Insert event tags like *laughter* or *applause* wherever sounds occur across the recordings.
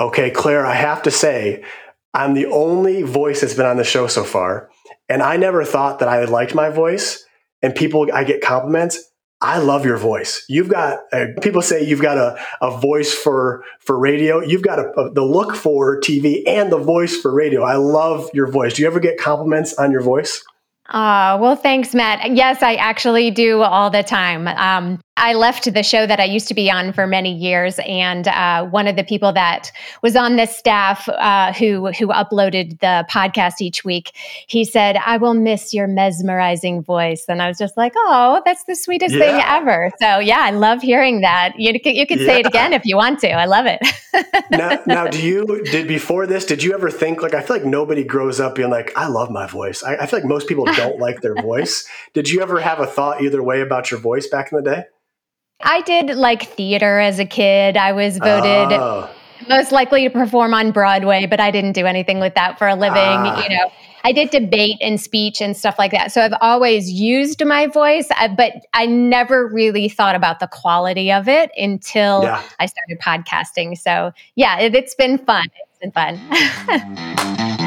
Okay, Claire, I have to say, I'm the only voice that's been on the show so far. And I never thought that I liked my voice. And people, I get compliments. I love your voice. You've got uh, people say you've got a, a voice for for radio. You've got a, a, the look for TV and the voice for radio. I love your voice. Do you ever get compliments on your voice? Uh, well, thanks, Matt. Yes, I actually do all the time. Um, I left the show that I used to be on for many years, and uh, one of the people that was on the staff uh, who who uploaded the podcast each week, he said, "I will miss your mesmerizing voice," and I was just like, "Oh, that's the sweetest yeah. thing ever." So yeah, I love hearing that. You you can yeah. say it again if you want to. I love it. *laughs* now, now, do you did before this? Did you ever think like I feel like nobody grows up being like, "I love my voice." I, I feel like most people don't like their *laughs* voice. Did you ever have a thought either way about your voice back in the day? I did like theater as a kid. I was voted oh. most likely to perform on Broadway, but I didn't do anything with that for a living. Ah. You know, I did debate and speech and stuff like that. So I've always used my voice, uh, but I never really thought about the quality of it until yeah. I started podcasting. So yeah, it, it's been fun. It's been fun. *laughs*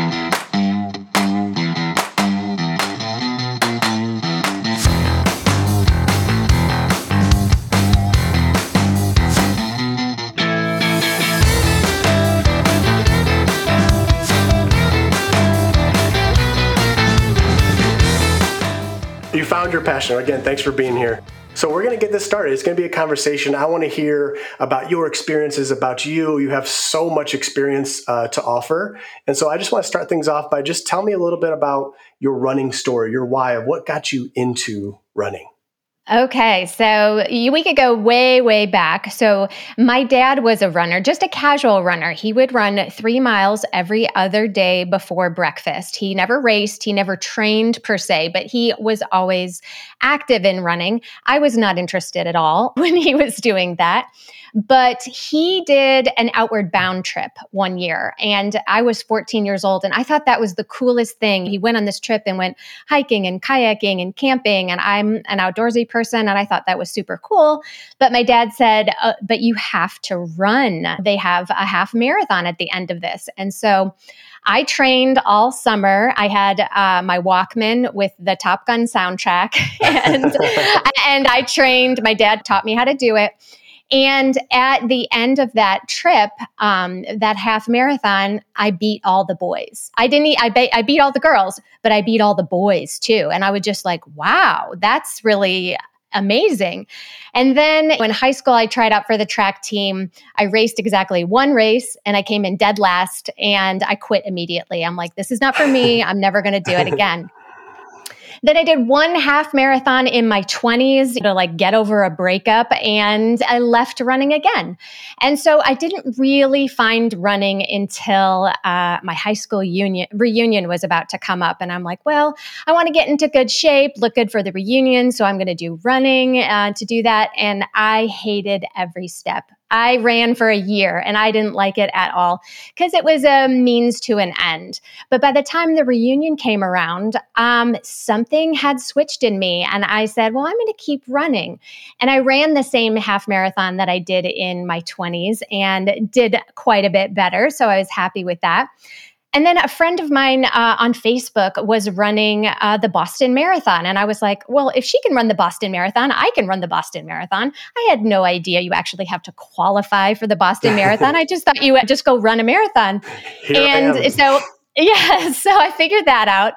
You found your passion. Again, thanks for being here. So we're going to get this started. It's going to be a conversation. I want to hear about your experiences, about you. You have so much experience uh, to offer. And so I just want to start things off by just tell me a little bit about your running story, your why of what got you into running. Okay, so we could go way, way back. So, my dad was a runner, just a casual runner. He would run three miles every other day before breakfast. He never raced, he never trained per se, but he was always active in running. I was not interested at all *laughs* when he was doing that. But he did an outward bound trip one year, and I was 14 years old, and I thought that was the coolest thing. He went on this trip and went hiking and kayaking and camping, and I'm an outdoorsy person, and I thought that was super cool. But my dad said, uh, But you have to run. They have a half marathon at the end of this. And so I trained all summer. I had uh, my Walkman with the Top Gun soundtrack, *laughs* and, and I trained. My dad taught me how to do it. And at the end of that trip, um, that half marathon, I beat all the boys. I didn't. Eat, I, be, I beat all the girls, but I beat all the boys too. And I was just like, wow, that's really amazing. And then in high school, I tried out for the track team. I raced exactly one race and I came in dead last and I quit immediately. I'm like, this is not for me. *laughs* I'm never going to do it again. Then I did one half marathon in my 20s to like get over a breakup and I left running again. And so I didn't really find running until uh, my high school union reunion was about to come up. And I'm like, well, I want to get into good shape, look good for the reunion. So I'm going to do running uh, to do that. And I hated every step I ran for a year and I didn't like it at all because it was a means to an end. But by the time the reunion came around, um, something had switched in me. And I said, well, I'm going to keep running. And I ran the same half marathon that I did in my 20s and did quite a bit better. So I was happy with that. And then a friend of mine uh, on Facebook was running uh, the Boston Marathon. And I was like, well, if she can run the Boston Marathon, I can run the Boston Marathon. I had no idea you actually have to qualify for the Boston *laughs* Marathon. I just thought you would just go run a marathon. Here and so, *laughs* yeah, so I figured that out.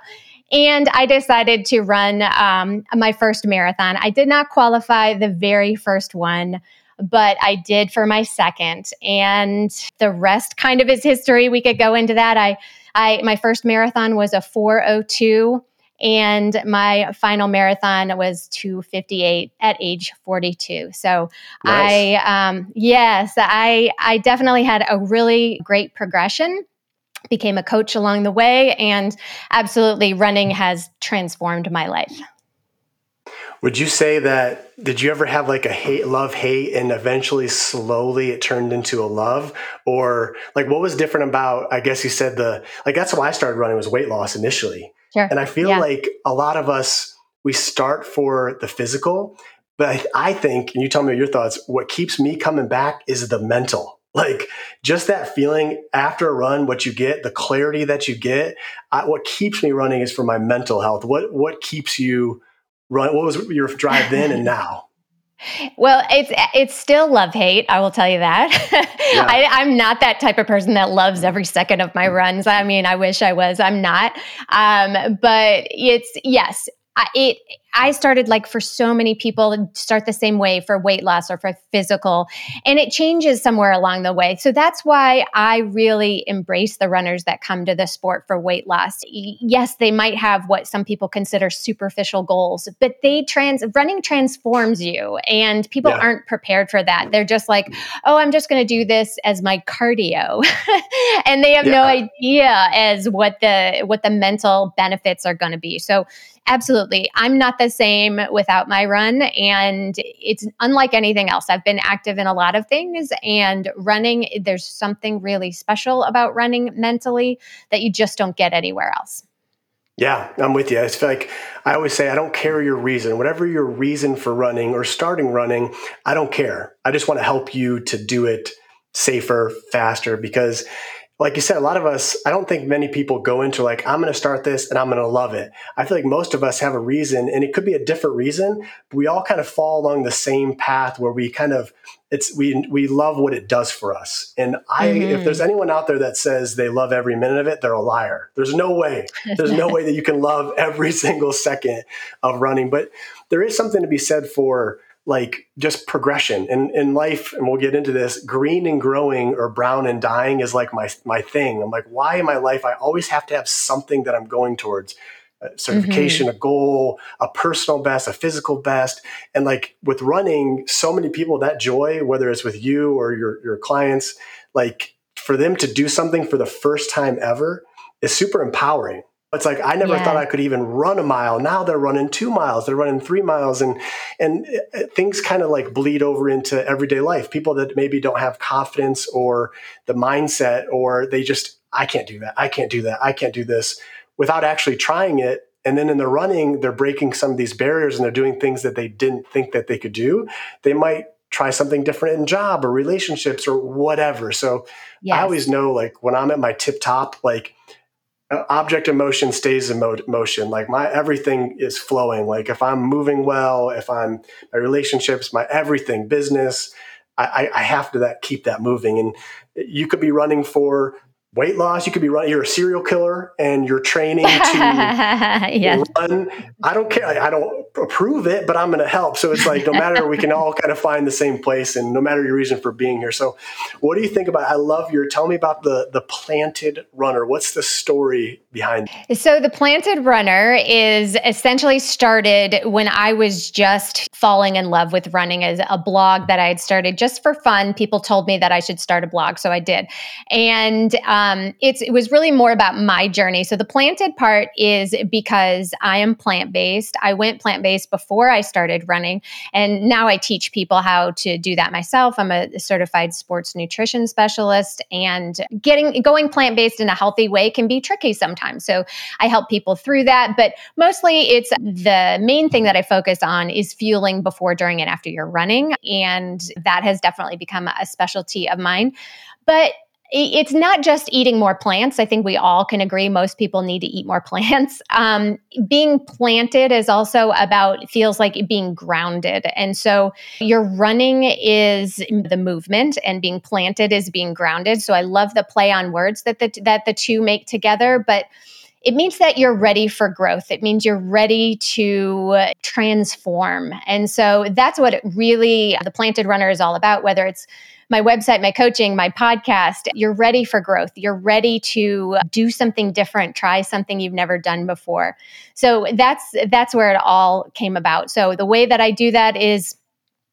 And I decided to run um, my first marathon. I did not qualify the very first one but I did for my second. And the rest kind of is history. We could go into that. I, I my first marathon was a 402 and my final marathon was 258 at age 42 so nice. i um, yes i i definitely had a really great progression became a coach along the way and absolutely running has transformed my life would you say that did you ever have like a hate love hate and eventually slowly it turned into a love or like what was different about I guess you said the like that's why I started running was weight loss initially. Sure. And I feel yeah. like a lot of us we start for the physical, but I, think and you tell me your thoughts what keeps me coming back is the mental Like just that feeling after a run, what you get, the clarity that you get. I, what keeps me running is for my mental health. What what keeps you run? What was your drive then and now? *laughs* Well, it's it's still love hate. I will tell you that. Yeah. *laughs* I, am not that type of person that loves every second of my runs. I mean, I wish I was. I'm not. Um, but it's yes, it I started like for so many people start the same way for weight loss or for physical and it changes somewhere along the way. So that's why I really embrace the runners that come to the sport for weight loss. Yes, they might have what some people consider superficial goals, but they trans running transforms you and people yeah. aren't prepared for that. They're just like, "Oh, I'm just going to do this as my cardio." *laughs* and they have yeah. no idea as what the what the mental benefits are going to be. So absolutely. I'm not the same without my run. And it's unlike anything else. I've been active in a lot of things, and running, there's something really special about running mentally that you just don't get anywhere else. Yeah, I'm with you. It's like I always say, I don't care your reason. Whatever your reason for running or starting running, I don't care. I just want to help you to do it safer, faster, because like you said, a lot of us, I don't think many people go into like, I'm going to start this and I'm going to love it. I feel like most of us have a reason and it could be a different reason, but we all kind of fall along the same path where we kind of, it's, we, we love what it does for us. And I, mm-hmm. if there's anyone out there that says they love every minute of it, they're a liar. There's no way, *laughs* there's no way that you can love every *laughs* single second of running, but there is something to be said for, like just progression. In, in life and we'll get into this green and growing or brown and dying is like my my thing. I'm like why in my life i always have to have something that i'm going towards a certification mm-hmm. a goal a personal best a physical best. And like with running so many people that joy whether it's with you or your your clients like for them to do something for the first time ever is super empowering it's like I never yeah. thought I could even run a mile. Now they're running two miles, they're running three miles, and and uh, things kind of like bleed over into everyday life. People that maybe don't have confidence or the mindset, or they just I can't do that, I can't do that, I can't do this, without actually trying it. And then in the running, they're breaking some of these barriers and they're doing things that they didn't think that they could do. They might try something different in job or relationships or whatever. So yes. I always know like when I'm at my tip top, like object in motion stays in mo- motion like my everything is flowing like if i'm moving well if i'm my relationships my everything business i, I have to that keep that moving and you could be running for weight loss. You could be running. You're a serial killer, and you're training to *laughs* yes. run. I don't care. I don't approve it, but I'm going to help. So it's like no matter we can all kind of find the same place, and no matter your reason for being here. So, what do you think about? I love your. Tell me about the the planted runner. What's the story behind? So the planted runner is essentially started when I was just falling in love with running as a blog that I had started just for fun. People told me that I should start a blog, so I did, and. Um, it's it was really more about my journey. So the planted part is because I am plant based. I went plant based before I started running, and now I teach people how to do that myself. I'm a certified sports nutrition specialist, and getting going plant based in a healthy way can be tricky sometimes. So I help people through that, but mostly it's the main thing that I focus on is fueling before, during, and after you're running, and that has definitely become a specialty of mine. But it's not just eating more plants. I think we all can agree most people need to eat more *laughs* plants. Um, being planted is also about, feels like being grounded. And so your running is the movement and being planted is being grounded. So I love the play on words that the, that the two make together. But it means that you're ready for growth. It means you're ready to transform. And so that's what it really, the planted runner is all about, whether it's my website, my coaching, my podcast, you're ready for growth. You're ready to do something different, try something you've never done before. So that's that's where it all came about. So the way that I do that is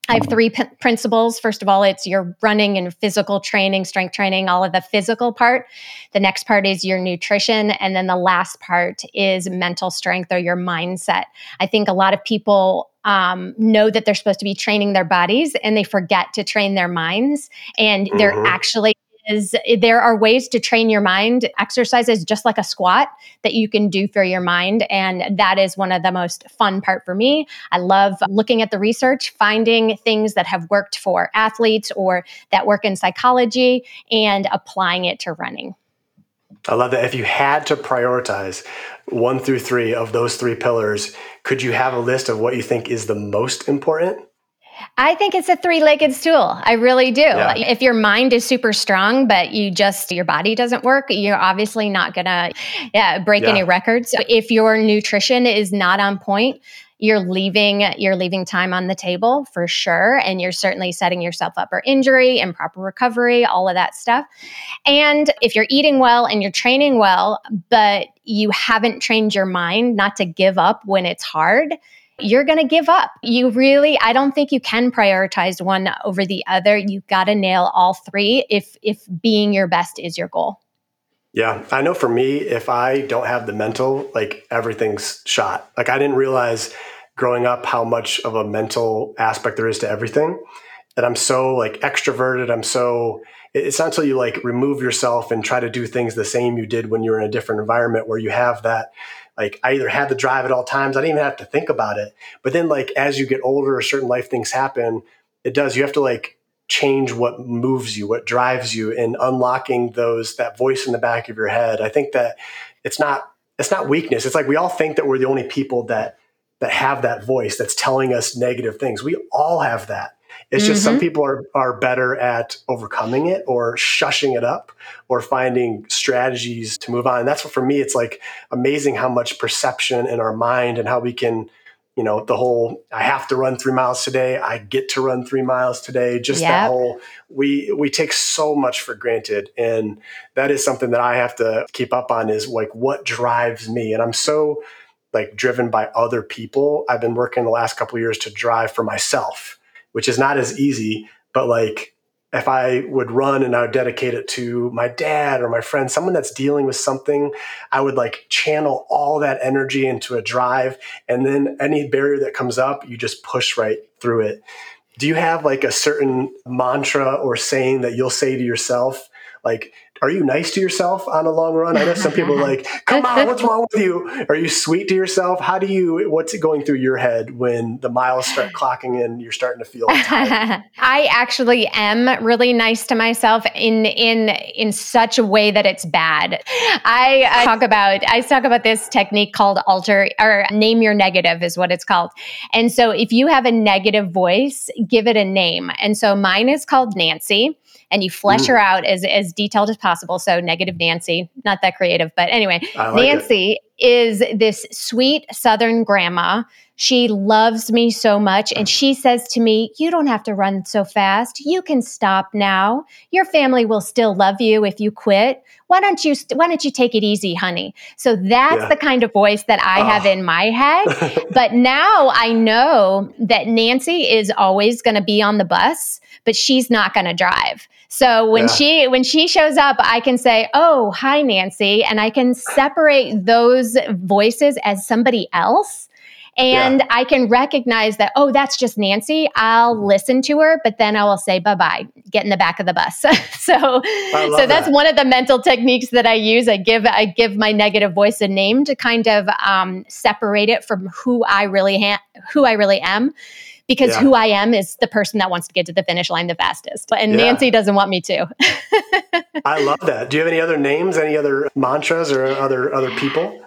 I have three p- principles. First of all, it's your running and physical training, strength training, all of the physical part. The next part is your nutrition. And then the last part is mental strength or your mindset. I think a lot of people um, know that they're supposed to be training their bodies and they forget to train their minds. And mm-hmm. there actually is there are ways to train your mind. exercises just like a squat that you can do for your mind. And that is one of the most fun part for me. I love looking at the research, finding things that have worked for athletes or that work in psychology and applying it to running. I love that. If you had to prioritize one through three of those three pillars, could you have a list of what you think is the most important? I think it's a three legged stool. I really do. Yeah. If your mind is super strong, but you just, your body doesn't work, you're obviously not going to yeah, break yeah. any records. If your nutrition is not on point, you're leaving you're leaving time on the table for sure and you're certainly setting yourself up for injury and proper recovery all of that stuff and if you're eating well and you're training well but you haven't trained your mind not to give up when it's hard you're going to give up. You really I don't think you can prioritize one over the other. You've got to nail all three if if being your best is your goal. Yeah, I know for me, if I don't have the mental, like everything's shot. Like I didn't realize growing up how much of a mental aspect there is to everything. And I'm so like extroverted. I'm so, it's not until you like remove yourself and try to do things the same you did when you were in a different environment where you have that. Like I either had the drive at all times, I didn't even have to think about it. But then, like, as you get older, certain life things happen, it does. You have to like change what moves you, what drives you, and unlocking those that voice in the back of your head. I think that it's not it's not weakness. It's like we all think that we're the only people that that have that voice that's telling us negative things. We all have that. It's just mm-hmm. some people are are better at overcoming it or shushing it up or finding strategies to move on. And that's what for me it's like amazing how much perception in our mind and how we can you know the whole i have to run three miles today i get to run three miles today just yep. that whole we we take so much for granted and that is something that i have to keep up on is like what drives me and i'm so like driven by other people i've been working the last couple years to drive for myself which is not as easy but like if I would run and I would dedicate it to my dad or my friend, someone that's dealing with something, I would like channel all that energy into a drive. And then any barrier that comes up, you just push right through it. Do you have like a certain mantra or saying that you'll say to yourself? Like, are you nice to yourself on a long run? I know some people are like, come on, what's wrong with you? Are you sweet to yourself? How do you, what's going through your head when the miles start clocking in, you're starting to feel *laughs* I actually am really nice to myself in, in, in such a way that it's bad. I, I talk about, I talk about this technique called alter or name your negative is what it's called. And so if you have a negative voice, give it a name. And so mine is called Nancy and you flesh Ooh. her out as, as detailed as possible. So negative Nancy, not that creative, but anyway, like Nancy it. is this sweet Southern grandma. She loves me so much. And she says to me, You don't have to run so fast. You can stop now. Your family will still love you if you quit. Why don't you, why don't you take it easy, honey? So that's yeah. the kind of voice that I oh. have ah. in my head. *laughs* but now I know that Nancy is always going to be on the bus, but she's not going to drive. So when yeah. she when she shows up, I can say, "Oh, hi Nancy," and I can separate those voices as somebody else. And yeah. I can recognize that, oh, that's just Nancy. I'll listen to her, but then I will say bye bye, get in the back of the bus. *laughs* so, so that. that's one of the mental techniques that I use. I give I give my negative voice a name to kind of um, separate it from who I really ha- who I really am because yeah. who I am is the person that wants to get to the finish line the fastest. And yeah. Nancy doesn't want me to. *laughs* I love that. Do you have any other names, any other mantras or other other people?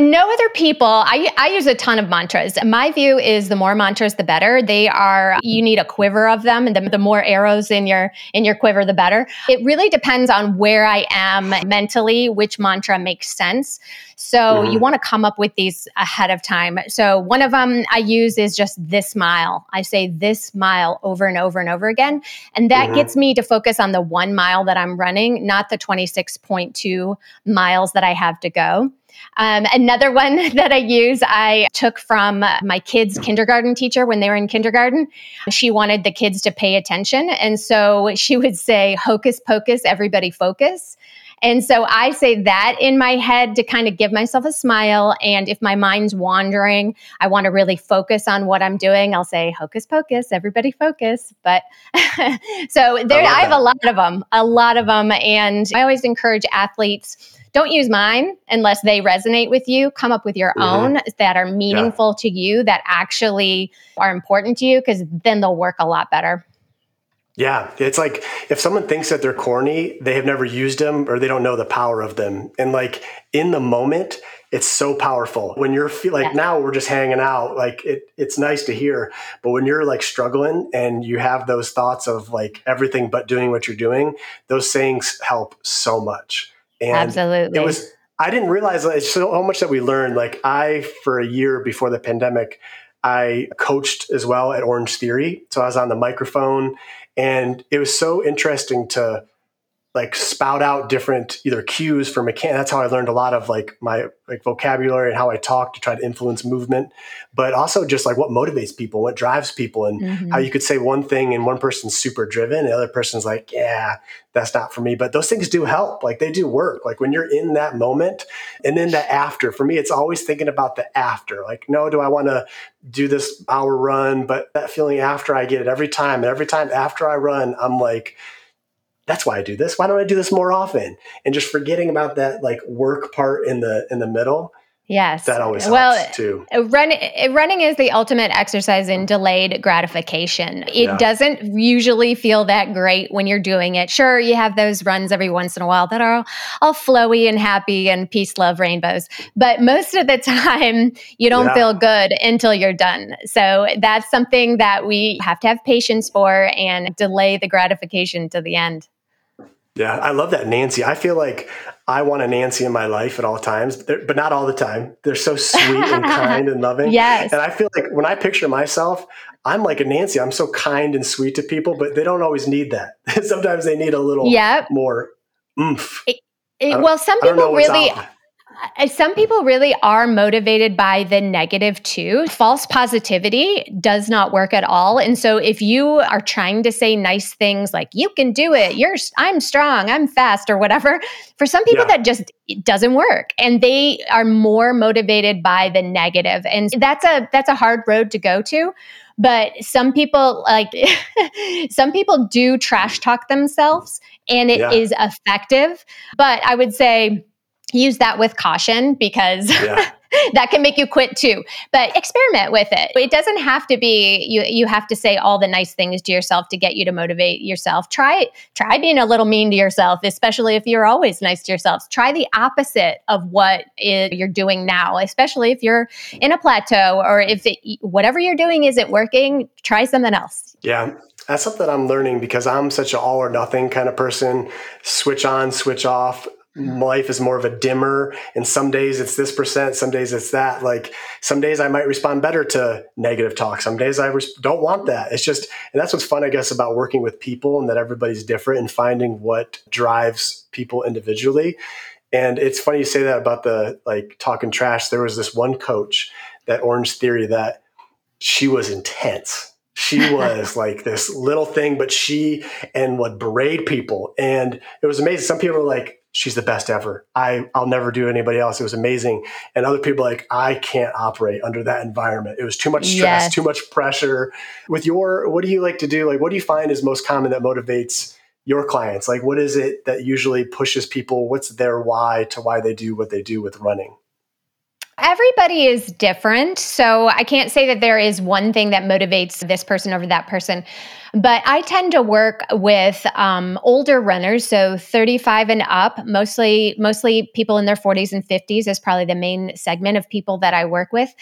No other people. I, I use a ton of mantras. My view is the more mantras, the better. They are, you need a quiver of them. And the, the more arrows in your, in your quiver, the better. It really depends on where I am mentally, which mantra makes sense. So mm-hmm. you want to come up with these ahead of time. So one of them I use is just this mile. I say this mile over and over and over again. And that mm-hmm. gets me to focus on the one mile that I'm running, not the 26.2 miles that I have to go. Um, another *laughs* one that I use, I took from my kids' kindergarten teacher when they were in kindergarten. She wanted the kids to pay attention. And so she would say, Hocus pocus, everybody focus. And so I say that in my head to kind of give myself a smile. And if my mind's wandering, I want to really focus on what I'm doing. I'll say, hocus pocus, everybody focus. But *laughs* so there, I, I have a lot of them, a lot of them. And I always encourage athletes don't use mine unless they resonate with you. Come up with your mm-hmm. own that are meaningful yeah. to you, that actually are important to you, because then they'll work a lot better. Yeah, it's like if someone thinks that they're corny, they have never used them or they don't know the power of them. And like in the moment, it's so powerful. When you're feel like yeah. now we're just hanging out, like it it's nice to hear. But when you're like struggling and you have those thoughts of like everything but doing what you're doing, those sayings help so much. And Absolutely. It was I didn't realize like, so much that we learned. Like I for a year before the pandemic, I coached as well at Orange Theory. So I was on the microphone and it was so interesting to like spout out different either cues for mechanic. That's how I learned a lot of like my like vocabulary and how I talk to try to influence movement, but also just like what motivates people, what drives people, and mm-hmm. how you could say one thing and one person's super driven, and the other person's like, yeah, that's not for me. But those things do help. Like they do work. Like when you're in that moment, and then the after. For me, it's always thinking about the after. Like, no, do I want to do this hour run? But that feeling after I get it every time, and every time after I run, I'm like that's why I do this. Why don't I do this more often? And just forgetting about that like work part in the in the middle. Yes. That always helps well, too. Uh, run, uh, running is the ultimate exercise in delayed gratification. It yeah. doesn't usually feel that great when you're doing it. Sure, you have those runs every once in a while that are all flowy and happy and peace, love, rainbows. But most of the *laughs* time, you don't yeah. feel good until you're done. So that's something that we have to have patience for and delay the gratification to the end. Yeah, I love that Nancy. I feel like I want a Nancy in my life at all times, but not all the time. They're so sweet and *laughs* kind and loving. Yes. And I feel like when I picture myself, I'm like a Nancy. I'm so kind and sweet to people, but they don't always need that. *laughs* Sometimes they need a little yep. more oomph. It, it, well, some people really. Out some people really are motivated by the negative too. False positivity does not work at all. And so if you are trying to say nice things like you can do it, you're I'm strong, I'm fast or whatever, for some people yeah. that just doesn't work and they are more motivated by the negative. And that's a that's a hard road to go to but some people like *laughs* some people do trash talk themselves and it yeah. is effective but i would say use that with caution because yeah. *laughs* that can make you quit too. But experiment with it. It doesn't have to be you you have to say all the nice things to yourself to get you to motivate yourself. Try try being a little mean to yourself especially if you're always nice to yourself try the opposite of what you're doing now especially if you're in a plateau or if it, whatever you're doing isn't working try something else. Yeah. That's something I'm learning because I'm such an all or nothing kind of person. Switch on, switch off life is more of a dimmer and some days it's this percent some days it's that. Like some days i might respond better to negative talk. Some days i res- don't want that. It's just and that's what's fun i guess about working with people and that everybody's different and finding what drives people individually. And it's funny you say that about the like talking trash. There was this one coach that orange theory that she was intense. She *laughs* was like this little thing but she and would berate people. And it was amazing. Some people were like she's the best ever. I I'll never do anybody else. It was amazing. And other people like I can't operate under that environment. It was too much stress, yes. too much pressure. With your what do you like to do? Like what do you find is most common that motivates your clients? Like what is it that usually pushes people? What's their why to why they do what they do with running? Everybody is different. So I can't say that there is one thing that motivates this person over that person. But I tend to work with um, older runners, so 35 and up, mostly mostly people in their 40s and 50s is probably the main segment of people that I work with.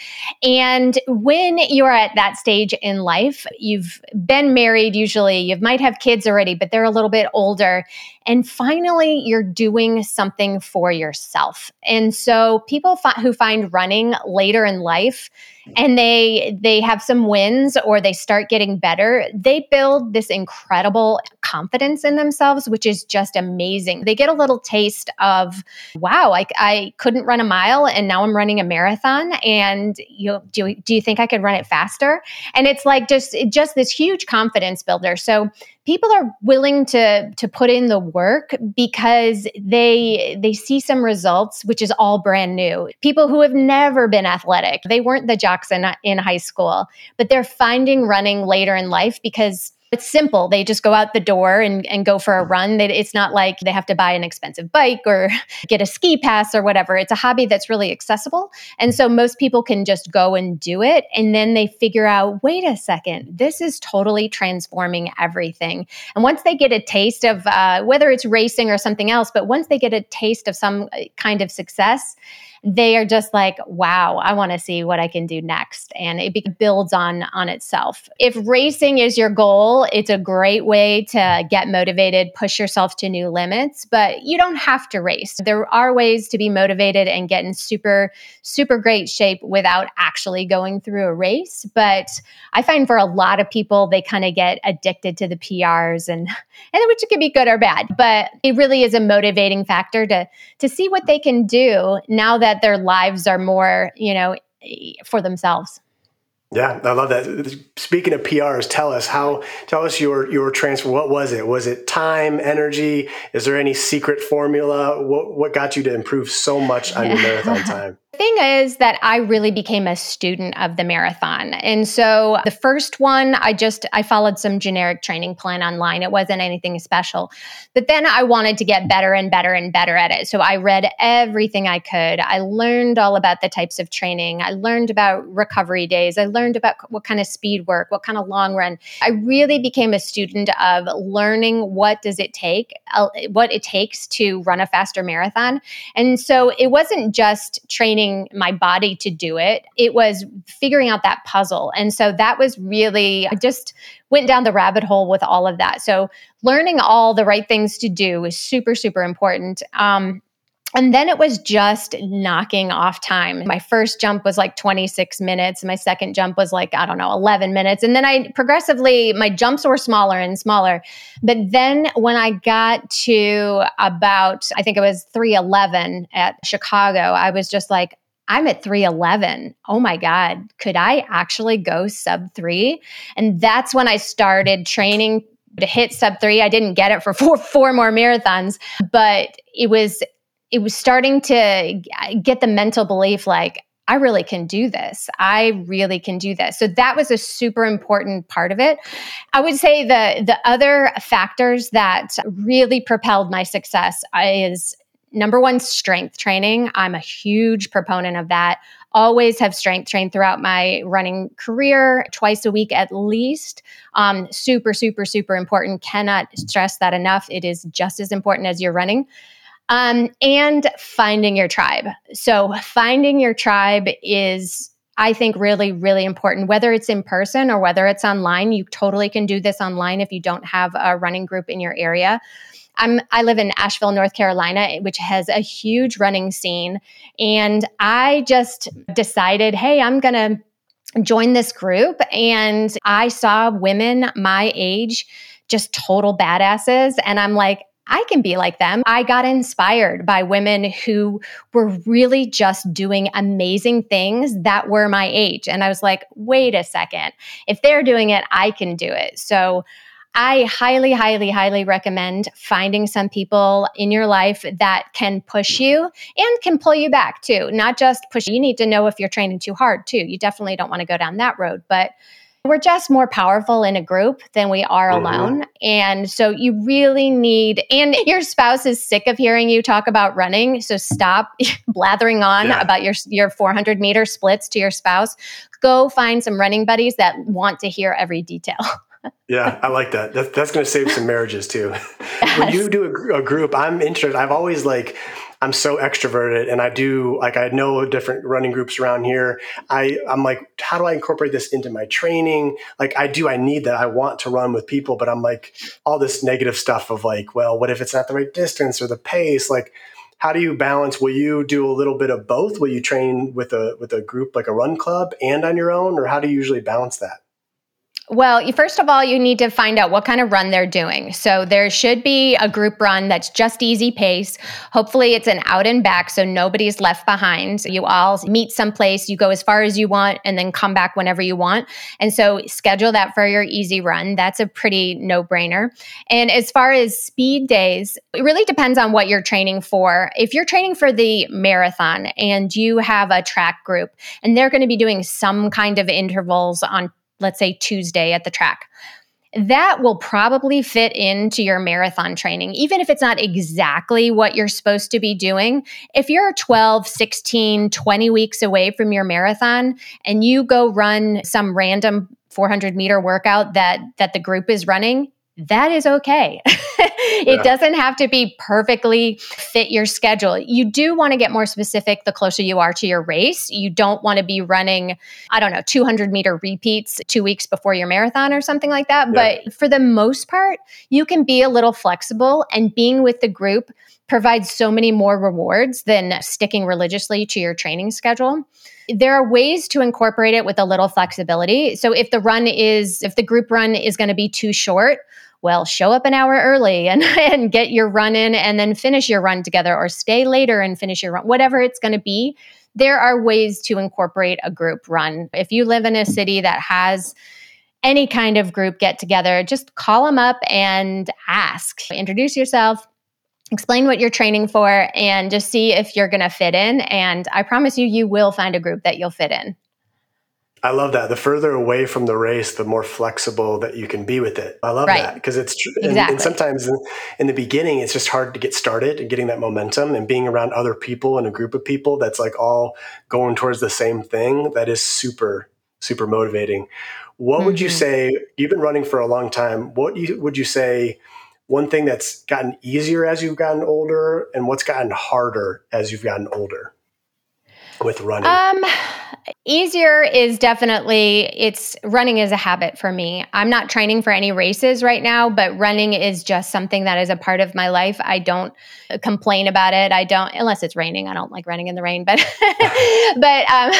And when you're at that stage in life, you've been married usually, you might have kids already, but they're a little bit older. And finally, you're doing something for yourself. And so people fi- who find running later in life, and they they have some wins or they start getting better they build this incredible confidence in themselves which is just amazing. They get a little taste of wow i, I couldn't run a mile and now i'm running a marathon and you do, do you think i could run it faster? And it's like just just this huge confidence builder. So people are willing to to put in the work because they they see some results which is all brand new. People who have never been athletic they weren't the jocks in, in high school but they're finding running later in life because it's simple. They just go out the door and, and go for a run. They, it's not like they have to buy an expensive bike or *laughs* get a ski pass or whatever. It's a hobby that's really accessible. And so most people can just go and do it. And then they figure out wait a second, this is totally transforming everything. And once they get a taste of uh, whether it's racing or something else, but once they get a taste of some uh, kind of success, they are just like, wow, I want to see what I can do next. And it builds on on itself. If racing is your goal, it's a great way to get motivated, push yourself to new limits, but you don't have to race. There are ways to be motivated and get in super, super great shape without actually going through a race. But I find for a lot of people, they kind of get addicted to the PRs and, *laughs* and which can be good or bad. But it really is a motivating factor to to see what they can do now that that their lives are more, you know, for themselves. Yeah, I love that. Speaking of PRs, tell us how tell us your your transfer. What was it? Was it time, energy? Is there any secret formula? What what got you to improve so much on your *laughs* marathon time? Thing is that I really became a student of the marathon. And so the first one, I just I followed some generic training plan online. It wasn't anything special. But then I wanted to get better and better and better at it. So I read everything I could. I learned all about the types of training. I learned about recovery days. I learned about what kind of speed work, what kind of long run. I really became a student of learning what does it take, uh, what it takes to run a faster marathon. And so it wasn't just training my body to do it. It was figuring out that puzzle. And so that was really, I just went down the rabbit hole with all of that. So learning all the right things to do is super, super important. Um, and then it was just knocking off time. My first jump was like 26 minutes. My second jump was like, I don't know, 11 minutes. And then I progressively, my jumps were smaller and smaller. But then when I got to about, I think it was 311 at Chicago, I was just like, I'm at 311. Oh my God, could I actually go sub three? And that's when I started training to hit sub three. I didn't get it for four, four more marathons, but it was, it was starting to get the mental belief like, I really can do this. I really can do this. So that was a super important part of it. I would say the the other factors that really propelled my success is number one, strength training. I'm a huge proponent of that. Always have strength trained throughout my running career, twice a week at least. Um, super, super, super important. Cannot stress that enough. It is just as important as your running. Um, and finding your tribe. So, finding your tribe is I think really, really important, whether it's in person or whether it's online. You totally can do this online if you don't have a running group in your area. I'm I live in Asheville, North Carolina, which has a huge running scene, and I just decided, hey, I'm gonna join this group, and I saw women my age just total badasses, and I'm like. I can be like them. I got inspired by women who were really just doing amazing things that were my age. And I was like, wait a second. If they're doing it, I can do it. So I highly, highly, highly recommend finding some people in your life that can push you and can pull you back too. Not just push you. need to know if you're training too hard too. You definitely don't want to go down that road, but we're just more powerful in a group than we are mm-hmm. alone. And so you really need, and *laughs* your spouse is sick of hearing you talk about running. So stop *laughs* blathering on yeah. about your, your 400 meter splits to your spouse. Go find some running buddies that want to hear every detail. *laughs* yeah, I like that. That's, that's going to save some marriages too. Yes. When you do a, a, group, I'm interested. I've always like, I'm so extroverted and I do like, I know different running groups around here. I, I'm like, how do I incorporate this into my training? Like I do, I need that. I want to run with people, but I'm like all this negative stuff of like, well, what if it's not the right distance or the pace? Like, how do you balance? Will you do a little bit of both? Will you train with a with a group like a run club and on your own, or how do you usually balance that? Well, first of all, you need to find out what kind of run they're doing. So there should be a group run that's just easy pace. Hopefully, it's an out and back, so nobody's left behind. You all meet someplace, you go as far as you want, and then come back whenever you want. And so schedule that for your easy run. That's a pretty no brainer. And as far as speed days, it really depends on what you're training for. If you're training for the marathon and you have a track group and they're going to be doing some kind of intervals on let's say Tuesday at the track. That will probably fit into your marathon training, even if it's not exactly what you're supposed to be doing. If you're 12, 16, 20 weeks away from your marathon and you go run some random 400 meter workout that that the group is running, that is okay. *laughs* it yeah. doesn't have to be perfectly fit your schedule. You do want to get more specific the closer you are to your race. You don't want to be running, I don't know, 200 meter repeats two weeks before your marathon or something like that. Yeah. But for the most part, you can be a little flexible and being with the group provides so many more rewards than sticking religiously to your training schedule there are ways to incorporate it with a little flexibility. So if the run is, if the group run is going to be too short, well, show up an hour early and, *laughs* and get your run in and then finish your run together or stay later and finish your run, whatever it's going to be. There are ways to incorporate a group run. If you live in a city that has any kind of group get together, just call them up and ask. Introduce yourself, explain what you're training for, and just see if you're going to fit in. And I promise you, you will find a group that you'll fit in. I love that. The further away from the race, the more flexible that you can be with it. I love right. that because it's true. Exactly. And, and, sometimes in, in, the beginning, it's just hard to get started and getting that momentum and being around other people and a group of people that's like all going towards the same thing. That is super, super motivating. What mm-hmm. would you mm-hmm. say? You've been running for a long time. What you, would you say? One thing that's gotten easier as you've gotten older, and what's gotten harder as you've gotten older with running? Um, Easier is definitely it's running is a habit for me. I'm not training for any races right now, but running is just something that is a part of my life. I don't complain about it. I don't unless it's raining. I don't like running in the rain, but *laughs* but um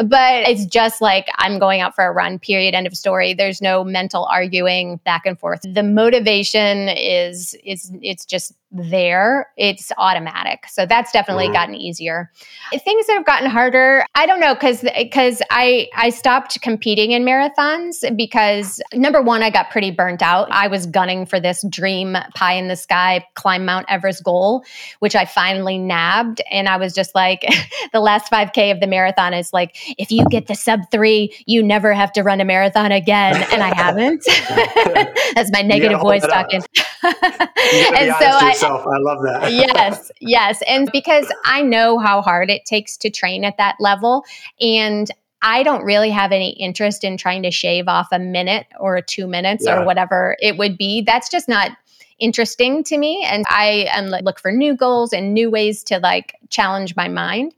*laughs* but it's just like I'm going out for a run. Period. End of story. There's no mental arguing back and forth. The motivation is is it's just there. It's automatic. So that's definitely mm-hmm. gotten easier. Things that have gotten harder, I don't know cuz cuz I I stopped competing in marathons because number 1 I got pretty burnt out. I was gunning for this dream pie in the sky climb Mount Everest goal, which I finally nabbed and I was just like *laughs* the last 5k of the marathon is like if you get the sub 3, you never have to run a marathon again and I haven't. *laughs* that's my negative voice talking. and so I. I love that. yes, yes. And because I know how hard it takes to train at that level. And I don't really have any interest in trying to shave off a minute or two minutes yeah. or whatever it would be. That's just not interesting to me. And I am look for new goals and new ways to like challenge my mind.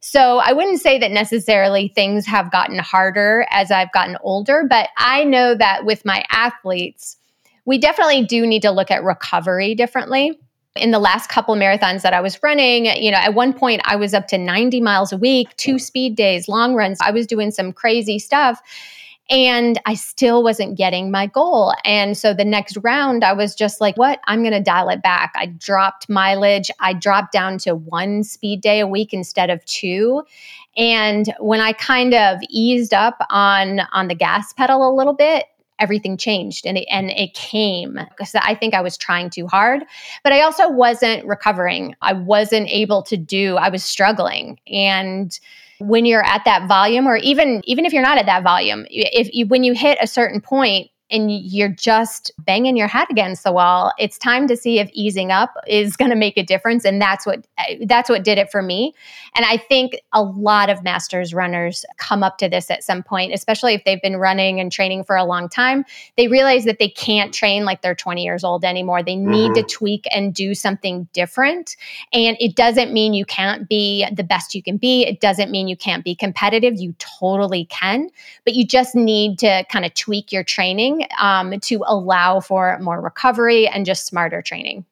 So I wouldn't say that necessarily things have gotten harder as I've gotten older, but I know that with my athletes, we definitely do need to look at recovery differently. In the last couple marathons that I was running, you know, at one point I was up to 90 miles a week, two speed days, long runs. I was doing some crazy stuff and I still wasn't getting my goal. And so the next round, I was just like, what? I'm going to dial it back. I dropped mileage. I dropped down to one speed day a week instead of two. And when I kind of eased up on on the gas pedal a little bit, everything changed and it, and it came because I think I was trying too hard, but I also wasn't recovering. I wasn't able to do, I was struggling. And when you're at that volume or even even if you're not at that volume, if you, when you hit a certain point and you're just banging your head against the wall it's time to see if easing up is *laughs* going to make a difference and that's what that's what did it for me. And i think a lot of masters runners come up to this at some point especially if they've been running and training for a long time. They realize that they can't train like they're 20 years old anymore. They need mm-hmm. to tweak and do something different. And it doesn't mean you can't be the best you can be. It doesn't mean you can't be competitive. You totally can. But you just need to kind of tweak your training um, to allow for more recovery and just smarter training.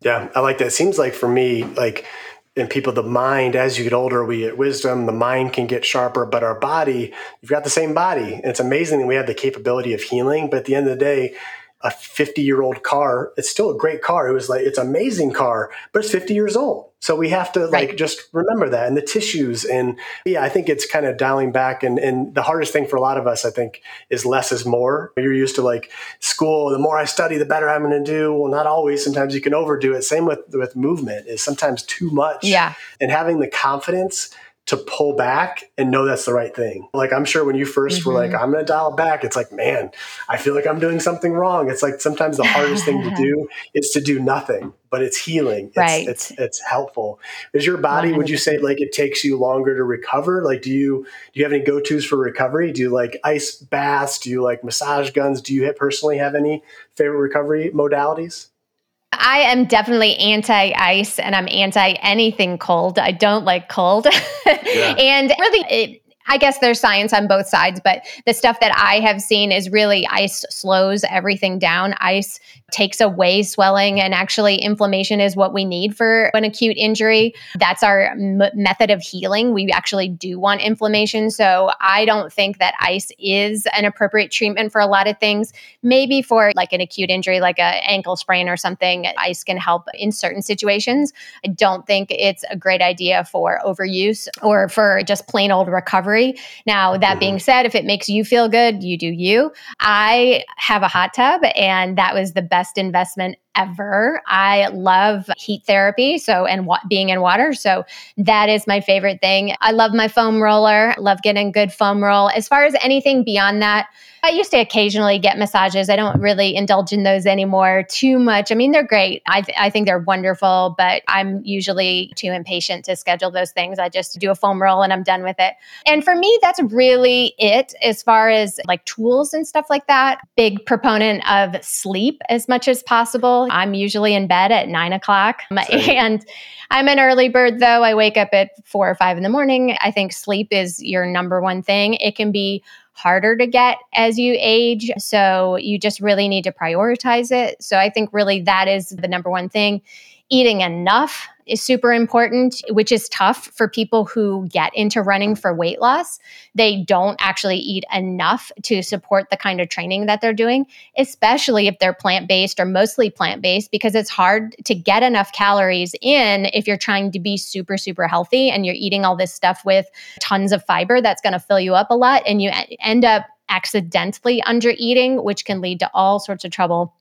Yeah, I like that. It seems like for me, like in people, the mind, as you get older, we get wisdom, the mind can get sharper, but our body, you've got the same body. And it's amazing that we have the capability of healing. But at the end of the day, a 50 year old car, it's still a great car. It was like, it's amazing car, but it's 50 years old. So we have to like right. just remember that and the tissues. And yeah, I think it's kind of dialing back. And, and the hardest thing for a lot of us, I think, is less is more. You're used to like school, the more I study, the better I'm going to do. Well, not always. Sometimes you can overdo it. Same with, with movement is sometimes too much. Yeah. And having the confidence to pull back and know that's the right thing. Like I'm sure when you 1st mm-hmm. were like, mm-hmm. I'm to dial back. It's like, man, I feel like I'm doing something wrong. It's like sometimes the hardest thing to do *laughs* is to do nothing, but it's healing. It's, right. It's, it's helpful. Is your body, 100%. would you say like it takes you longer to recover? Like, do you, do you have any go-tos for recovery? Do you like ice baths? Do you like massage guns? Do you personally have any favorite recovery modalities? I am definitely anti ice and I'm anti anything cold. I don't like cold. *laughs* Yeah. and really, it, I guess there's science on both sides, but the stuff that I have seen is really ice slows everything down. Ice takes away swelling, and actually, inflammation is what we need for an acute injury. That's our m- method of healing. We actually do want inflammation. So, I don't think that ice is an appropriate treatment for a lot of things. Maybe for like an acute injury, like an ankle sprain or something, ice can help in certain situations. I don't think it's a great idea for overuse or for just plain old recovery. Now, that mm-hmm. being said, if it makes you feel good, you do you. I have a hot tub, and that was the best investment ever. I love heat therapy, so and wa- being in water, so that is my favorite thing. I love my foam roller. Love getting good foam roll. As far as anything beyond that, I used to occasionally get massages. I don't really indulge in those anymore too much. I mean, they're great. I, th- I think they're wonderful, but I'm usually too impatient to schedule those things. I just do a foam roll and I'm done with it. And for me, that's really it as far as like tools and stuff like that. Big proponent of sleep as much as possible. I'm usually in bed at nine o'clock. *laughs* Same. And I'm an early bird though. I wake up at four or five in the morning. I think sleep is your number one thing. It can be harder to get as you age. So you just really need to prioritize it. So I think really that is the number one thing. Eating enough is super important, which is tough for people who get into running for weight loss. They don't actually eat enough to support the kind of training that they're doing, especially if they're plant based or mostly plant based, because it's hard to get enough calories in if you're trying to be super, super healthy and you're eating all this stuff with tons of fiber that's going to fill you up a lot. And you end up accidentally under eating, which can lead to all sorts of trouble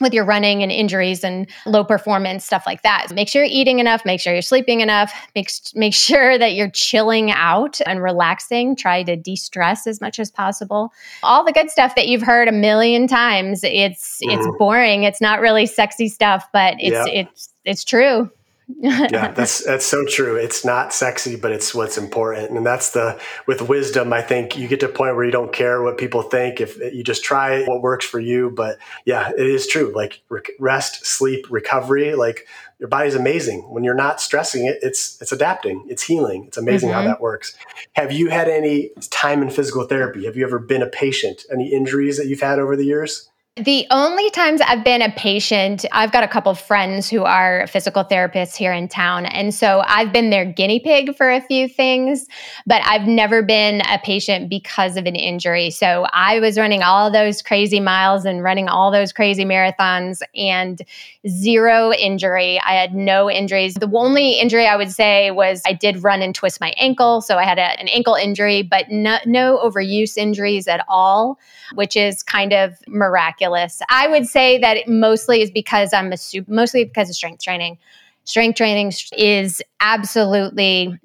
with your running and injuries and low performance stuff like that. Make sure you're eating enough, make sure you're sleeping enough, make make sure that you're chilling out and relaxing, try to de-stress as much as possible. All the good stuff that you've heard a million times. It's mm. it's boring, it's not really sexy stuff, but it's yeah. it's it's true *laughs* yeah, that's that's so true. It's not sexy, but it's what's important, and that's the with wisdom. I think you get to a point where you don't care what people think if you just try what works for you. But yeah, it is true. Like rest, sleep, recovery. Like your body's amazing when you're not stressing it. It's it's adapting. It's healing. It's amazing mm-hmm. how that works. Have you had any time in physical therapy? Have you ever been a patient? Any injuries that you've had over the years? The only times I've been a patient, I've got a couple friends who are physical therapists here in town. And so I've been their guinea pig for a few things, but I've never been a patient because of an injury. So I was running all those crazy miles and running all those crazy marathons and zero injury. I had no injuries. The only injury I would say was I did run and twist my ankle. So I had a, an ankle injury, but no, no overuse injuries at all, which is kind of miraculous ridiculous. I would say that it mostly is because I'm a super, mostly because of strength training. Strength training is absolutely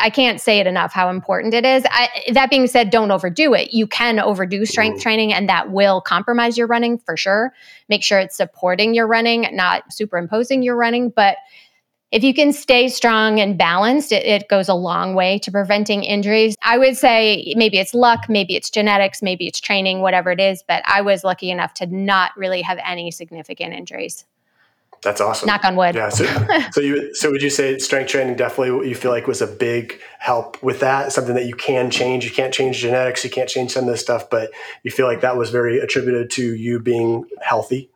I can't say it enough how important it is. I, that being said, don't overdo it. You can overdo strength mm. training, and that will compromise your running for sure. Make sure it's supporting your running, not superimposing your running. But if you can stay strong and balanced, it, it, goes a long way to preventing injuries. I would say maybe it's luck, maybe it's genetics, maybe it's training, whatever it is. But I was lucky enough to not really have any significant injuries. That's awesome. Knock on wood. Yeah. So, *laughs* so you so would you say strength training definitely what you feel like was a big help with that? Something that you can change. You can't change genetics. You can't change some of this stuff, but you feel like that was very attributed to you being healthy.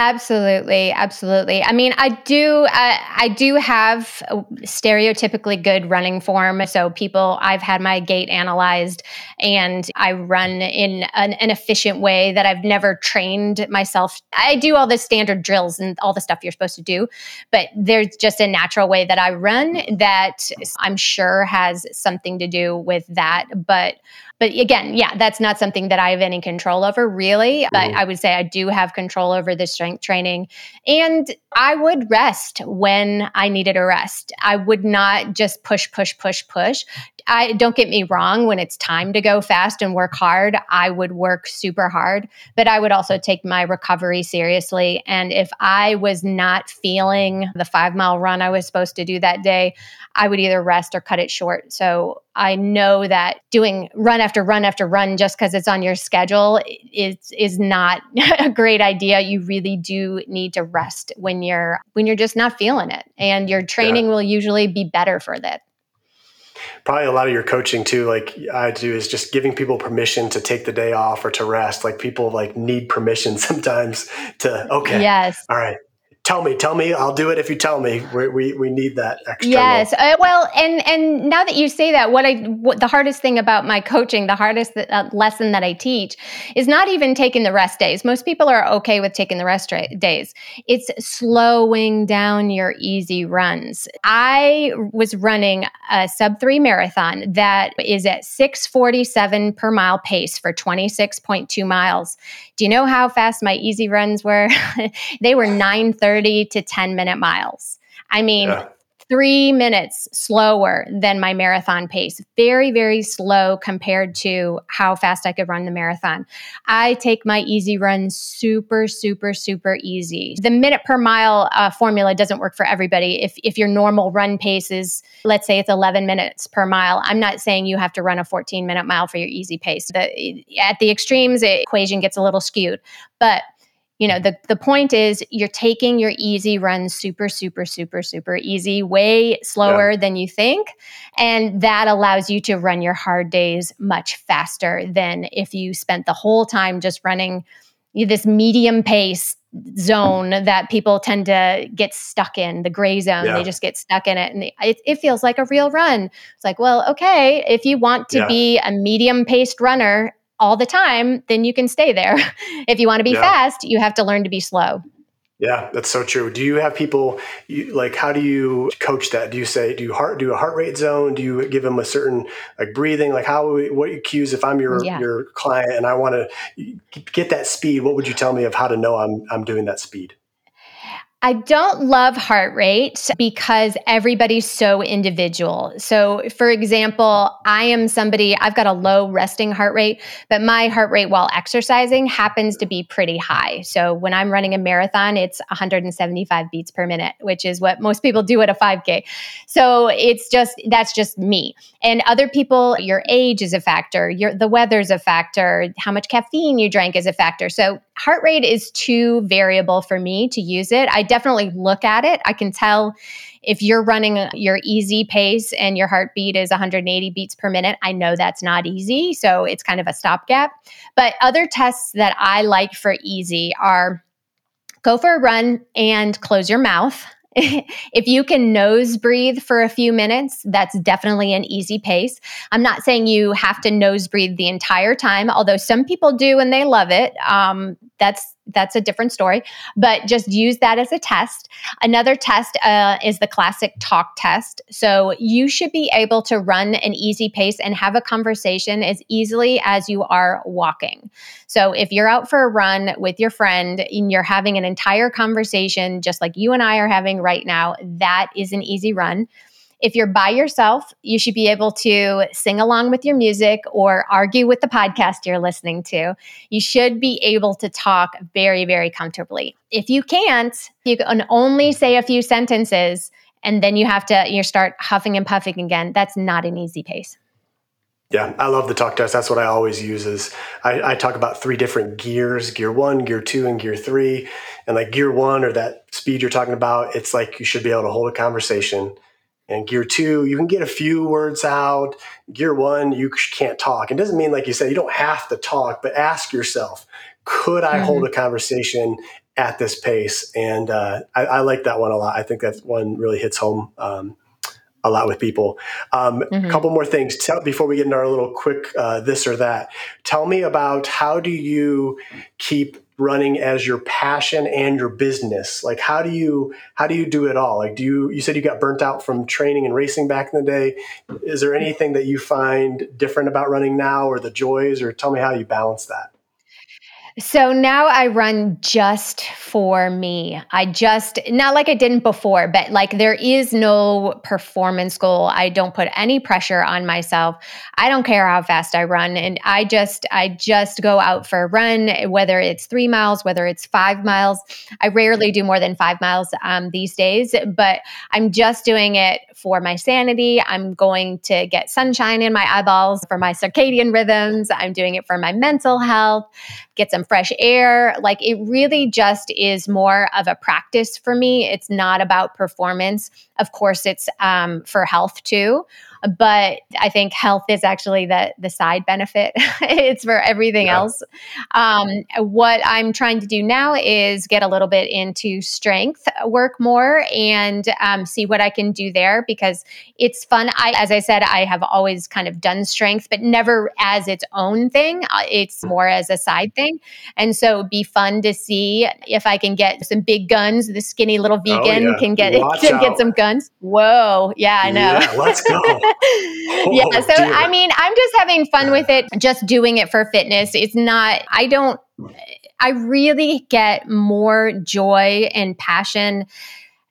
Absolutely, absolutely. I mean, I do, uh, I do have stereotypically good running form. So people, I've had my gait analyzed, and I run in an, an, efficient way that I've never trained myself. I do all the standard drills and all the stuff you're supposed to do, but there's just a natural way that I run that I'm sure has something to do with that. But but again, yeah, that's not something that I have any control over, really. But mm-hmm. I would say I do have control over the strength training. And I would rest when I needed a rest. I would not just push, push, push, push. I don't get me wrong, when it's time to go fast and work hard, I would work super hard, but I would also take my recovery seriously. And if I was not feeling the five mile run I was supposed to do that day, I would either rest or cut it short. So I know that doing run after run after run just because it's on your schedule is is not *laughs* a great idea. You really do need to rest when you're when you're just not feeling it, and your training yeah. will usually be better for that probably a lot of your coaching too like i do is just giving people permission to take the day off or to rest like people like need permission *laughs* sometimes to okay yes all right tell me tell me i'll do it if you tell me. We we, we need that extra yes. Uh, well and and now that you say that what i what the hardest thing about my coaching the hardest uh, lesson that i teach is not even taking the rest days. Most people are okay with taking the rest days. It's slowing down your easy runs. I was running a sub 3 marathon that is at 647 per mile pace for 26.2 miles. Do you know how fast my easy runs were? *laughs* They were 930 30 to 10 minute miles. I mean, yeah. three minutes slower than my marathon pace. Very, very slow compared to how fast I could run the marathon. I take my easy runs super, super, super easy. The minute per mile uh, formula doesn't work for everybody. If, if your normal run pace is, let's say it's 11 minutes per mile, I'm not saying you have to run a 14 minute mile for your easy pace. The, at the extremes, the equation gets a little skewed. But you know the the point is you're taking your easy runs super super super super easy way slower yeah. than you think and that allows you to run your hard days much faster than if you spent the whole time just running this medium pace zone that people tend to get stuck in the gray zone yeah. they just get stuck in it and they, it, it, feels like a real run it's like well okay if you want to yeah. be a medium paced runner all the time, then you can stay there. *laughs* if you want to be yeah. fast, you have to learn to be slow. Yeah, that's so true. Do you have people you, like? How do you coach that? Do you say do you heart do a heart rate zone? Do you give them a certain like breathing? Like how what cues if I'm your yeah. your client and I want to get that speed? What would you tell me of how to know I'm I'm doing that speed? I don't love heart rate because everybody's so individual. So, for example, I am somebody, I've got a low resting heart rate, but my heart rate while exercising happens to be pretty high. So, when I'm running a marathon, it's 175 beats per minute, which is what most people do at a 5K. So, it's just, that's just me. And other people, your age is a factor, your, the weather's a factor, how much caffeine you drank is a factor. So, heart rate is too variable for me to use it. I definitely look at it. I can tell if you're running your easy pace and your heartbeat is 180 beats per minute, I know that's not easy. So it's kind of a stopgap. But other tests that I like for easy are go for a run and close your mouth. *laughs* if you can nose breathe for a few minutes, that's definitely an easy pace. I'm not saying you have to nose breathe the entire time, although some people do and they love it. Um, that's that's a different story, but just use that as a test. Another test uh, is the classic talk test. So you should be able to run an easy pace and have a conversation as easily as you are walking. So if you're out for a run with your friend and you're having an entire conversation, just like you and I are having right now, that is an easy run. If you're by yourself, you should be able to sing along with your music or argue with the podcast you're listening to. You should be able to talk very, very comfortably. If you can't, you can only say a few sentences and then you have to you start huffing and puffing again. That's not an easy pace. Yeah, I love the talk test. That's what I always use. Is I, I, talk about three different gears: gear one, gear two, and gear three. And like gear one, or that speed you're talking about, it's like you should be able to hold a conversation. And gear two, you can get a few words out. Gear one, you can't talk. It doesn't mean, like you said, you don't have to talk, but ask yourself, could I mm-hmm. hold a conversation at this pace. And uh, I, I, like that one a lot. I think that one really hits home um, a lot with people. Um, mm-hmm. A couple more things Tell, before we get into our little quick uh, this or that. Tell me about how do you keep running as your passion and your business? Like how do you how do you do it all? Like do you you said you got burnt out from training and racing back in the day. Is there anything that you find different about running now or the joys or tell me how you balance that so now I run just for me. I just, not like I didn't before, but like there is no performance goal. I don't put any pressure on myself. I don't care how fast I run. And I just, I just go out for a run, whether it's three miles, whether it's five miles. I rarely do more than five miles um, these days, but I'm just doing it for my sanity. I'm going to get sunshine in my eyeballs for my circadian rhythms. I'm doing it for my mental health, get some fresh air. Like it really just is more of a practice for me. It's not about performance. Of course, it's um, for health too but I think health is actually the the side benefit. *laughs* it's for everything yeah. else. Um, what I'm trying to do now is get a little bit into strength work more and um, see what I can do there because it's fun. I, as I said, I have always kind of done strength, but never as its own thing. Uh, it's more as a side thing, and so it'd be fun to see if I can get some big guns. The skinny little oh, vegan oh, yeah. can get *laughs* can get some guns. Whoa, yeah, I know. Yeah, let's go. *laughs* *laughs* yeah. Oh, so, dear. I mean, I'm just having fun with it, just doing it for fitness. It's not, I don't, I really get more joy and passion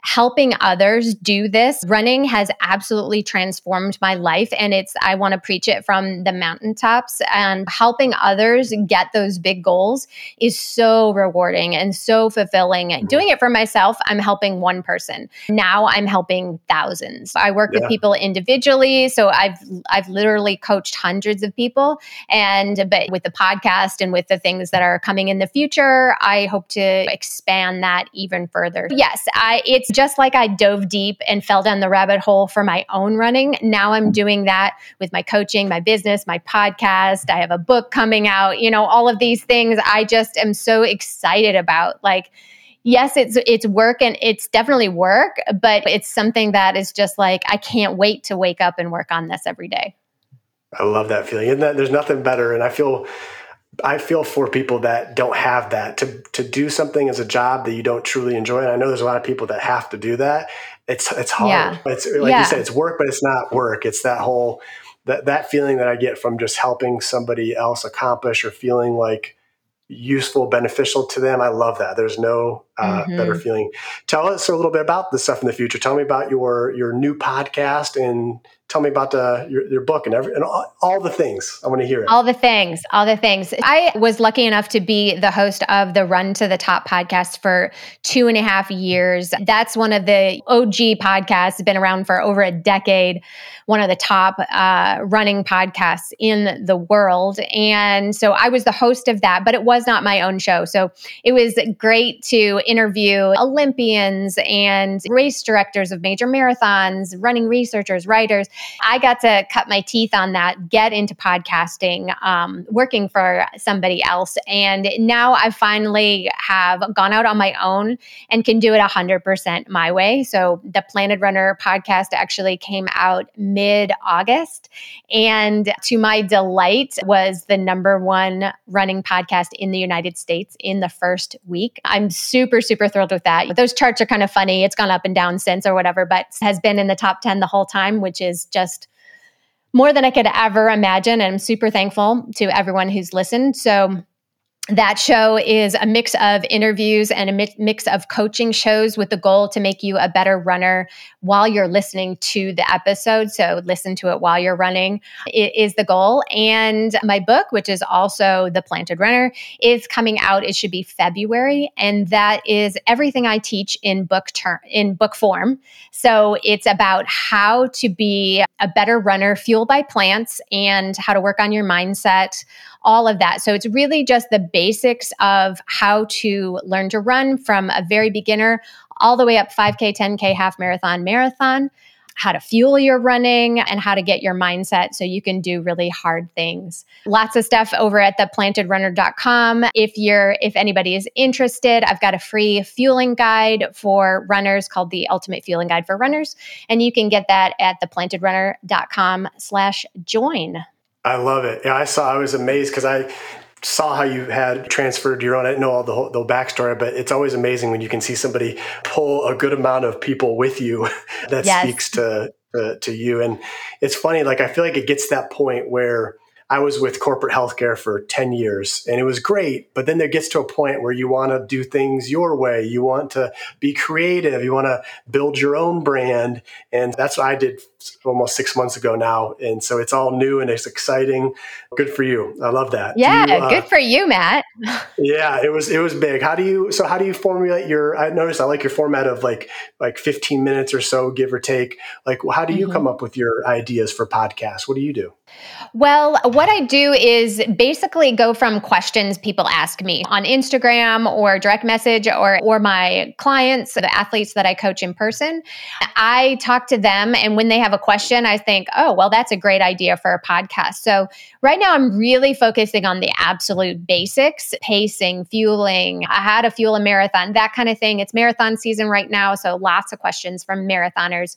helping others do this. Running has absolutely transformed my life. And it's, I want to preach it from the mountaintops and helping others get those big goals is so rewarding and so fulfilling. Mm-hmm. Doing it for myself, I'm helping one person. Now I'm helping thousands. I work yeah. with people individually. So I've, I've literally coached hundreds of people. And, but with the podcast and with the things that are coming in the future, I hope to expand that even further. Yes, I, it's just like I dove deep and fell down the rabbit hole for my own running. Now I'm doing that with my coaching, my business, my podcast. I have a book coming out, you know, all of these things I just am so excited about. Like, yes, it's it's work and it's definitely work, but it's something that is just like I can't wait to wake up and work on this every day. I love that feeling. And that there's nothing better. And I feel I feel for people that don't have that to to do something as a job that you don't truly enjoy. And I know there's a lot of people that have to do that. It's it's hard. Yeah. It's like yeah. you said, it's work, but it's not work. It's that whole that that feeling that I get from just helping somebody else accomplish or feeling like useful, beneficial to them. I love that. There's no uh, mm-hmm. better feeling. Tell us a little bit about the stuff in the future. Tell me about your your new podcast and tell me about uh, your, your book and every and all, all, the things. I want to hear it. All the things, all the things. I was lucky enough to be the host of the Run to the Top podcast for two and a half years. That's one of the OG podcasts, been around for over a decade. One of the top uh, running podcasts in the world, and so I was the host of that. But it was not my own show, so it was great to interview Olympians and race directors of major marathons, running researchers, writers I got to cut my teeth on that, get into podcasting, um, working for somebody else. And now I finally have gone out on my own and can do it 100% my way. So the Planted Runner podcast actually came out mid August. And to my delight, was the number one running podcast in the United States in the first week. I'm super, super thrilled with that. Those charts are kind of funny. It's gone up and down since or whatever, but has been in the top 10 the whole time, which is just more than I could ever imagine. And I'm super thankful to everyone who's listened. So that show is a mix of interviews and a mix of coaching shows with the goal to make you a better runner while you're listening to the episode. So listen to it while you're running it is the goal. And my book, which is also The Planted Runner, is coming out. It should be February, and that is everything I teach in book term in book form. So it's about how to be a better runner fueled by plants and how to work on your mindset all of that. So it's really just the basics of how to learn to run from a very beginner all the way up 5K, 10K, half marathon, marathon how to fuel your running, and how to get your mindset so you can do really hard things. Lots of stuff over at theplantedrunner.com. If you're if anybody is interested, I've got a free fueling guide for runners called the Ultimate Fueling Guide for Runners, and you can get that at theplantedrunner.com slash join. I love it. Yeah, I saw. I was amazed because I saw how you had transferred your own. I didn't know all the whole, the backstory, but it's always amazing when you can see somebody pull a good amount of people with you *laughs* that yes. speaks to uh, to you. And it's funny, like I feel like it gets that point where I was with corporate healthcare for 10 years and it was great. But then there gets to a point where you want to do things your way. You want to be creative. You want to build your own brand. And that's what I did almost six months ago now. And so it's all new and it's exciting. Good for you. I love that. Yeah. You, uh, good for you, Matt. *laughs* yeah, it was, it was big. How do you, so how do you formulate your, I noticed I like your format of like, like 15 minutes or so, give or take. Like, how do you mm-hmm. come up with your ideas for podcasts? What do you do? Well, what I do is basically go from questions people ask me on Instagram or direct message or or my clients, the athletes that I coach in person. I talk to them and when they have a question, I think, "Oh, well that's a great idea for a podcast." So, right now I'm really focusing on the absolute basics, pacing, fueling, how to fuel a marathon, that kind of thing. It's marathon season right now, so lots of questions from marathoners.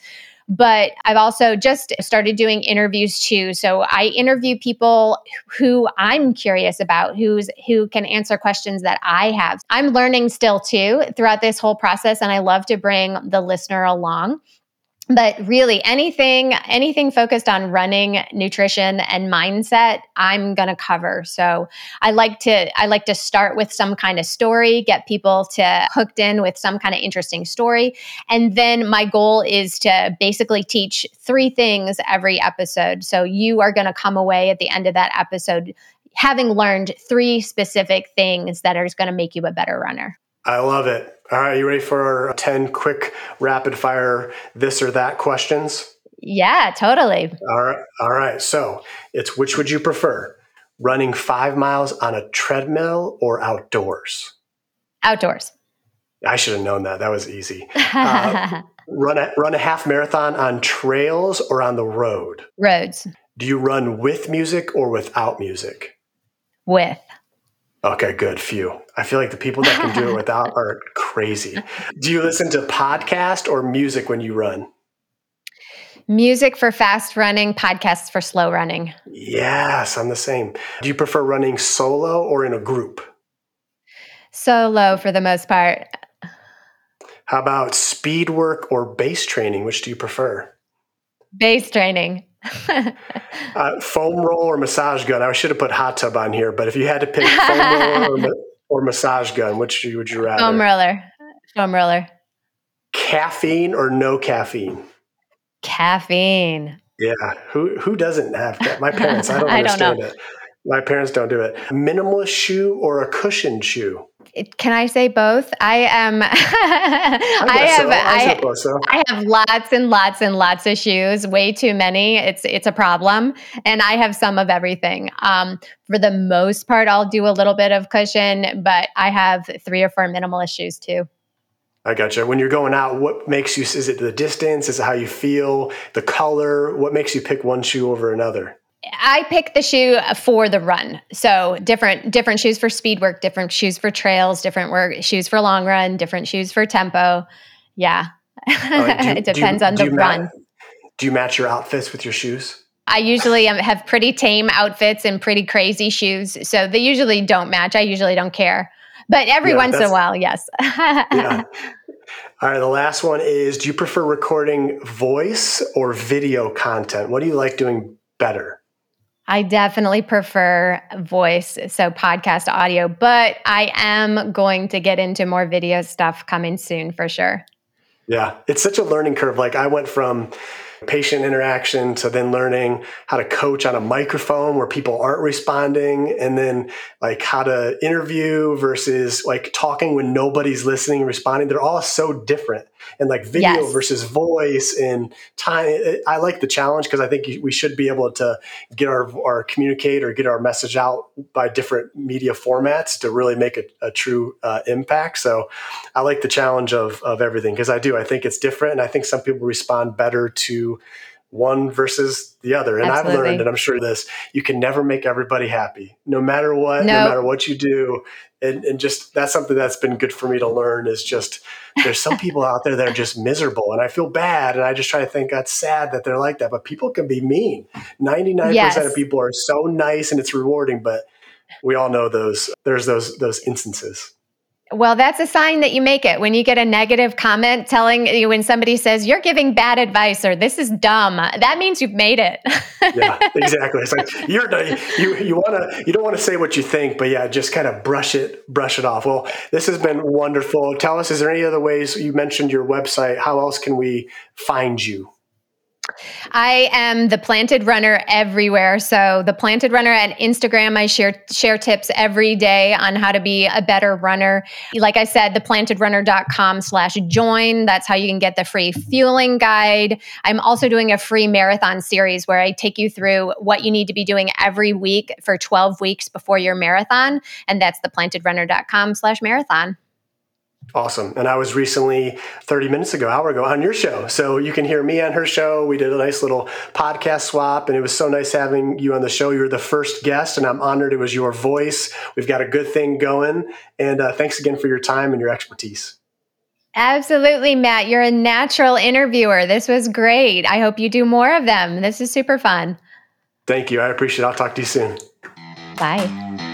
But I've also just started doing interviews too. So I interview people who I'm curious about, who's who can answer questions that I have. I'm learning still too throughout this whole process and I love to bring the listener along but really anything anything focused on running nutrition and mindset i'm going to cover. So i like to i like to start with some kind of story get people to hooked in with some kind of interesting story. And then my goal is to basically teach three things every episode. So you are going to come away at the end of that episode having learned three specific things that are going to make you a better runner. I love it. All right, you ready for our 10 quick rapid fire this or that questions? Yeah, totally. All right. All right. So it's which would you prefer? Running five miles on a treadmill or outdoors? Outdoors. I should have known that. That was easy. Uh, *laughs* run a run a half marathon on trails or on the road? Roads. Do you run with music or without music? With. Okay, good. Few. I feel like the people that can do it *laughs* without are crazy. Do you listen to podcast or music when you run? Music for fast running, podcasts for slow running. Yes, I'm the same. Do you prefer running solo or in a group? Solo for the most part. How about speed work or base training? Which do you prefer? Base training. *laughs* uh, foam roll or massage gun? I should have put hot tub on here, but if you had to pick *laughs* foam roller or, or, massage gun, which would you rather? Foam roller. Foam roller. Caffeine or no caffeine? Caffeine. Yeah. Who who doesn't have that? My parents. I *laughs* don't understand I don't it. My parents don't do it. Minimalist shoe or a cushioned shoe? Can I say both? I am. *laughs* I, I, have. So. I, I, so. I, have lots and lots and lots of shoes. Way too many. It's it's a problem, and I have some of everything. Um, for the most part, I'll do a little bit of cushion, but I have three or four minimalist shoes too. I gotcha. When you're going out, what makes you? Is it the distance? Is it how you feel? The color? What makes you pick one shoe over another? I pick the shoe for the run. So different different shoes for speed work, different shoes for trails, different work shoes for long run, different shoes for tempo. Yeah. Uh, *laughs* it depends on the run. do you match your outfits with your shoes? I usually have pretty tame outfits and pretty crazy shoes. So they usually don't match. I usually don't care. But every yeah, once in a while, yes. *laughs* yeah. *laughs* All right, the last one is do you prefer recording voice or video content? What do you like doing better? I definitely prefer voice, so podcast audio, but I am going to get into more video stuff coming soon for sure. Yeah, it's such a learning curve. Like I went from patient interaction to then learning how to coach on a microphone where people aren't responding and then like how to interview versus like talking when nobody's listening and responding they're all so different and like video yes. versus voice and time. I like the challenge because I think we should be able to get our, our communicate or get our message out by different media formats to really make a, a true uh, impact. So I like the challenge of, of everything because I do. I think it's different. And I think some people respond better to one versus the other. And Absolutely. I've learned, and I'm sure this, you can never make everybody happy, no matter what, nope. no matter what you do. And, and just that's something that's been good for me to learn is just there's some *laughs* people out there that are just miserable and I feel bad. And I just try to think that's sad that they're like that, but people can be mean. 99% yes. of people are so nice and it's rewarding, but we all know those, there's those, those instances. Well, that's a sign that you make it. When you get a negative comment telling you when somebody says you're giving bad advice or this is dumb, that means you've made it. *laughs* yeah, exactly. It's like you're you you want to you don't want to say what you think, but yeah, just kind of brush it brush it off. Well, this has been wonderful. Tell us, is there any other ways you mentioned your website? How else can we find you? I am the planted runner everywhere. So the planted runner at Instagram, I share share tips every day on how to be a better runner. Like I said, theplantedrunner.com slash join. That's how you can get the free fueling guide. I'm also doing a free marathon series where I take you through what you need to be doing every week for 12 weeks before your marathon. And that's theplantedrunner.com slash marathon. Awesome. And I was recently 30 minutes ago, hour ago, on your show. So you can hear me on her show. We did a nice little podcast swap, and it was so nice having you on the show. You're the first guest, and I'm honored it was your voice. We've got a good thing going. And uh, thanks again for your time and your expertise. Absolutely, Matt. You're a natural interviewer. This was great. I hope you do more of them. This is super fun. Thank you. I appreciate it. I'll talk to you soon. Bye.